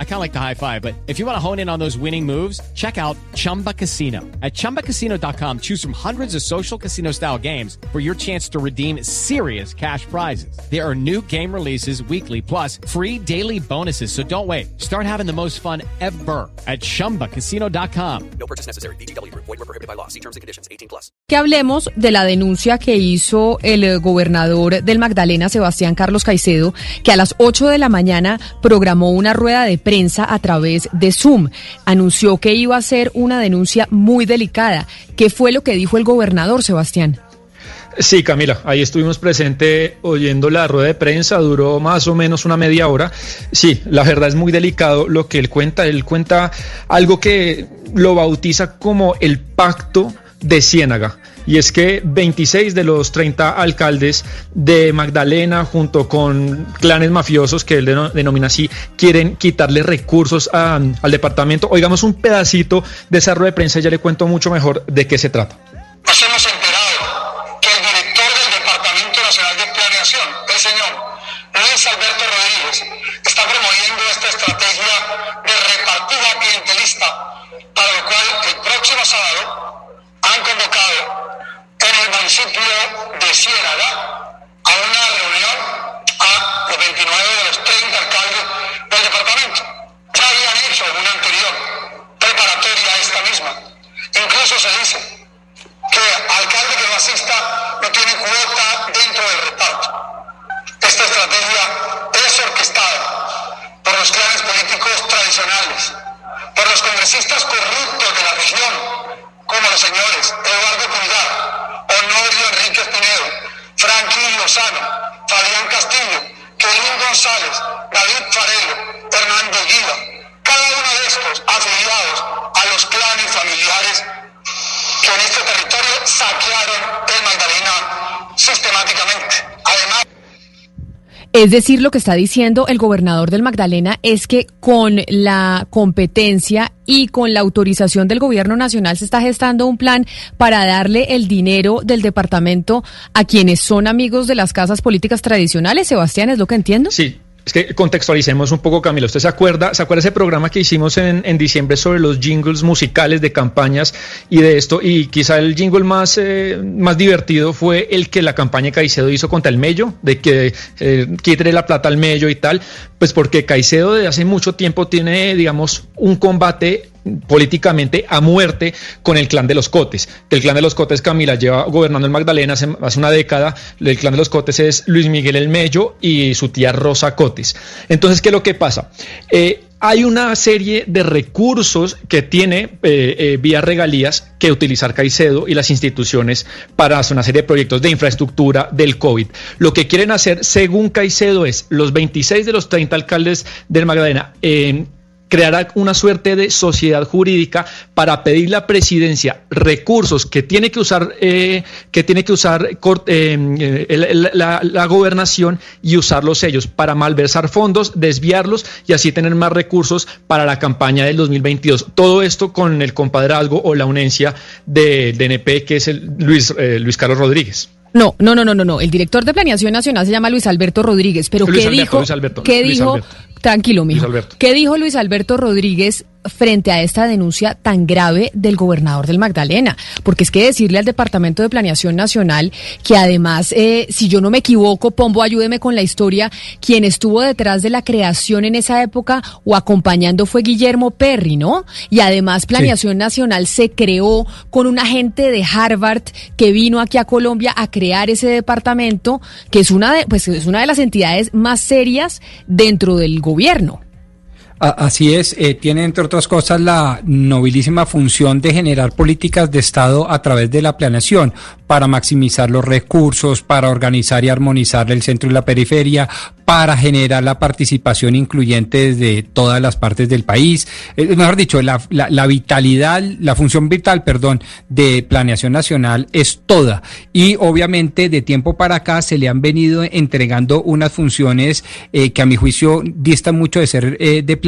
I kind of like the high five, but if you want to hone in on those winning moves, check out Chumba Casino. At ChumbaCasino.com, choose from hundreds of social casino style games for your chance to redeem serious cash prizes. There are new game releases weekly, plus free daily bonuses. So don't wait. Start having the most fun ever at ChumbaCasino.com. No purchase necessary. BGW. Void were prohibited by law. See terms and conditions. 18 plus. Que hablemos de la denuncia que hizo el gobernador del Magdalena, Sebastián Carlos Caicedo, que a las 8 de la mañana programó una rueda de prensa a través de Zoom. Anunció que iba a ser una denuncia muy delicada. ¿Qué fue lo que dijo el gobernador, Sebastián? Sí, Camila, ahí estuvimos presente oyendo la rueda de prensa, duró más o menos una media hora. Sí, la verdad es muy delicado lo que él cuenta. Él cuenta algo que lo bautiza como el pacto de Ciénaga. Y es que 26 de los 30 alcaldes de Magdalena, junto con clanes mafiosos que él denomina así, quieren quitarle recursos al departamento. Oigamos un pedacito de rueda de prensa y ya le cuento mucho mejor de qué se trata hemos enterado que el director del Departamento Nacional de Planeación, el señor Luis Alberto Rodríguez, está promoviendo esta estrategia de repartida clientelista, para lo cual el próximo sábado han convocado municipio de Ciénaga a una reunión a los 29 de los 30 alcaldes del departamento. Ya habían hecho una anterior preparatoria a esta misma. Incluso se dice que alcalde que no asista no tiene cuota dentro del reparto. Esta estrategia es orquestada por los clanes por los congresistas corruptos de la región, como los señores Eduardo Pulgar, Honorio Enrique Pinedo, Franklin Lozano, Fabián Castillo, Kevin González, David Farelo, Hernando Guida, cada uno de estos afiliados a los clanes familiares que en este territorio saquearon el Magdalena sistemáticamente. Además, es decir, lo que está diciendo el gobernador del Magdalena es que con la competencia y con la autorización del gobierno nacional se está gestando un plan para darle el dinero del departamento a quienes son amigos de las casas políticas tradicionales. Sebastián, ¿es lo que entiendo? Sí, es que contextualicemos un poco, Camilo. ¿Usted se acuerda, se acuerda ese programa que hicimos en, en diciembre sobre los jingles musicales de campañas y de esto? Y quizá el jingle más, eh, más divertido fue el que la campaña Caicedo hizo contra el Mello, de que eh, la plata al Mello y tal, pues porque Caicedo desde hace mucho tiempo tiene, digamos, un combate políticamente a muerte con el clan de los Cotes. El clan de los Cotes, Camila, lleva gobernando en Magdalena hace, una década. El clan de los Cotes es Luis Miguel El Mello y su tía Rosa Cotes. Entonces, ¿qué es lo que pasa? Eh, hay una serie de recursos que tiene eh, eh, vía regalías que utilizar Caicedo y las instituciones para hacer una serie de proyectos de infraestructura del COVID. Lo que quieren hacer, según Caicedo, es los 26 de los 30 alcaldes del Magdalena en creará una suerte de sociedad jurídica para pedir la presidencia recursos que tiene que usar eh, que tiene que usar eh, la, gobernación y usarlos ellos para malversar fondos, desviarlos y así tener más recursos para la campaña del 2022. Todo esto con el compadrazgo o la unencia del DNP que es el Luis, eh, Luis Carlos Rodríguez. No, no, no, no, no, El director de Planeación Nacional se llama Luis Alberto Rodríguez, pero ¿qué dijo? ¿Qué dijo? Tranquilo, mijo. ¿Qué dijo Luis Alberto Rodríguez frente a esta denuncia tan grave del gobernador del Magdalena? Porque es que decirle al Departamento de Planeación Nacional que además, eh, si yo no me equivoco, Pombo, ayúdeme con la historia, quien estuvo detrás de la creación en esa época o acompañando fue Guillermo Perry, ¿no? Y además Planeación Nacional se creó con un agente de Harvard que vino aquí a Colombia a crear ese departamento, que es una de, pues es una de las entidades más serias dentro del gobierno. Así es, eh, tiene entre otras cosas la nobilísima función de generar políticas de Estado a través de la planeación para maximizar los recursos, para organizar y armonizar el centro y la periferia, para generar la participación incluyente desde todas las partes del país. Eh, mejor dicho, la, vitalidad, la función vital, perdón, de planeación nacional es toda. Y obviamente de tiempo para acá se le han venido entregando unas funciones eh, que a mi juicio distan mucho de ser de planeación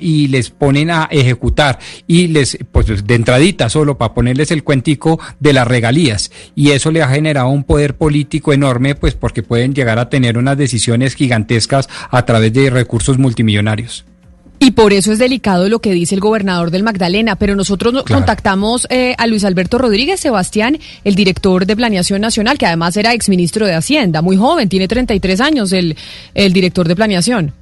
y les ponen a ejecutar y les, pues de entradita solo para ponerles el cuentico de las regalías y eso le ha generado un poder político enorme pues porque pueden llegar a tener unas decisiones gigantescas a través de recursos multimillonarios. Y por eso es delicado lo que dice el gobernador del Magdalena, pero nosotros contactamos eh, a Luis Alberto Rodríguez Sebastián, el director de Planeación Nacional, que además era exministro de Hacienda, muy joven, tiene 33 años el, el director de Planeación.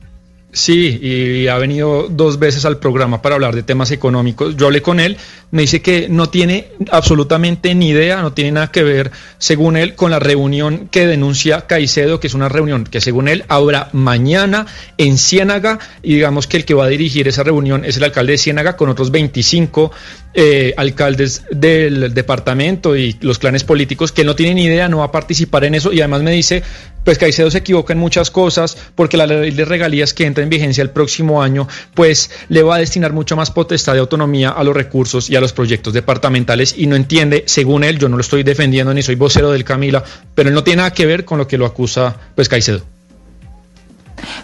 Sí, y ha venido dos veces al programa para hablar de temas económicos. Yo hablé con él, me dice que no tiene absolutamente ni idea, no tiene nada que ver, según él, con la reunión que denuncia Caicedo, que es una reunión que según él habrá mañana en Ciénaga, y digamos que el que va a dirigir esa reunión es el alcalde de Ciénaga con otros 25 eh, alcaldes del departamento y los clanes políticos, que no tiene ni idea, no va a participar en eso, y además me dice pues Caicedo se equivoca en muchas cosas porque la ley de regalías que entra en vigencia el próximo año, pues le va a destinar mucho más potestad de autonomía a los recursos y a los proyectos departamentales y no entiende, según él, yo no lo estoy defendiendo ni soy vocero del Camila, pero él no tiene nada que ver con lo que lo acusa pues Caicedo.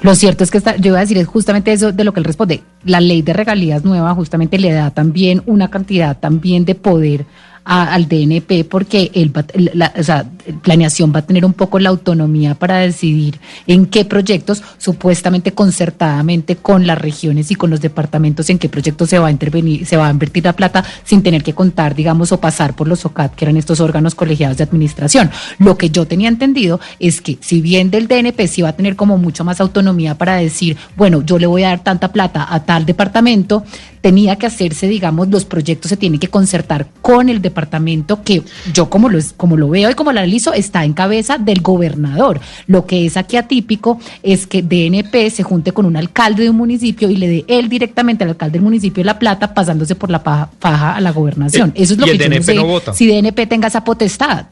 Lo cierto es que yo iba a decir es justamente eso de lo que él responde. La ley de regalías nueva justamente le da también una cantidad también de poder al DNP porque el, la, planeación va a tener un poco la autonomía para decidir en qué proyectos, supuestamente concertadamente con las regiones y con los departamentos, en qué proyectos se va a intervenir, se va a invertir la plata sin tener que contar, digamos, o pasar por los OCAT, que eran estos órganos colegiados de administración. Lo que yo tenía entendido es que si bien del DNP sí va a tener como mucho más autonomía para decir, bueno, yo le voy a dar tanta plata a tal departamento, tenía que hacerse, digamos, los proyectos se tienen que concertar con el departamento que yo como lo, como lo veo y como lo está en cabeza del gobernador. Lo que es aquí atípico es que DNP se junte con un alcalde de un municipio y le dé él directamente al alcalde del municipio la plata pasándose por la paja, a la gobernación. Eh, Eso es lo que yo no sé si DNP tenga esa potestad.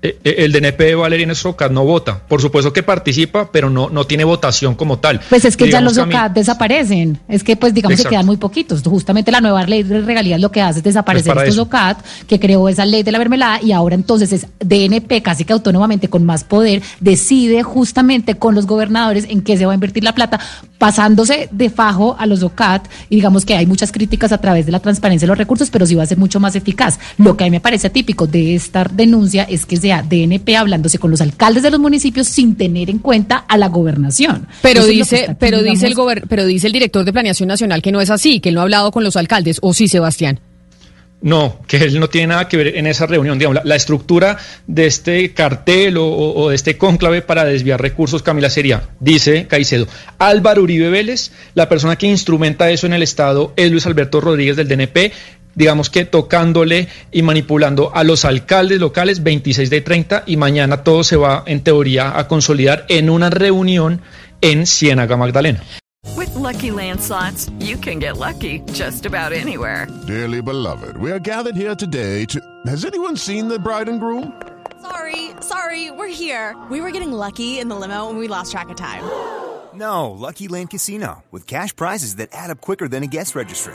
Eh, eh, el DNP de Valeria Socat no vota. Por supuesto que participa, pero no, no tiene votación como tal. Pues es que ya los OCAT desaparecen. Es que, pues, digamos que quedan muy poquitos. Justamente la nueva ley de regalías lo que hace es desaparecer pues estos OCAT, que creó esa ley de la mermelada, y ahora entonces es DNP, casi que autónomamente, con más poder, decide justamente con los gobernadores en qué se va a invertir la plata, pasándose de fajo a los OCAT. Y digamos que hay muchas críticas a través de la transparencia de los recursos, pero sí va a ser mucho más eficaz. Lo que a mí me parece atípico de esta denuncia es que se DNP hablándose con los alcaldes de los municipios sin tener en cuenta a la gobernación. Pero dice, pero dice el pero dice el director de Planeación Nacional que no es así, que él no ha hablado con los alcaldes, o sí, Sebastián. No, que él no tiene nada que ver en esa reunión. Digamos, la, estructura de este cartel o, de este cónclave para desviar recursos, Camila, sería, dice Caicedo, Álvaro Uribe Vélez, la persona que instrumenta eso en el Estado es Luis Alberto Rodríguez del DNP, digamos que tocándole y manipulando a los alcaldes locales 26 de 30 y mañana todo se va en teoría a consolidar en una reunión en Ciénaga Magdalena. With lucky landslots, you can get lucky just about anywhere. Dearly beloved, we are gathered here today to Has anyone seen the bride and groom? Sorry, sorry, we're here. We were getting lucky in the limo and we lost track of time. No, Lucky Land Casino with cash prizes that add up quicker than a guest registry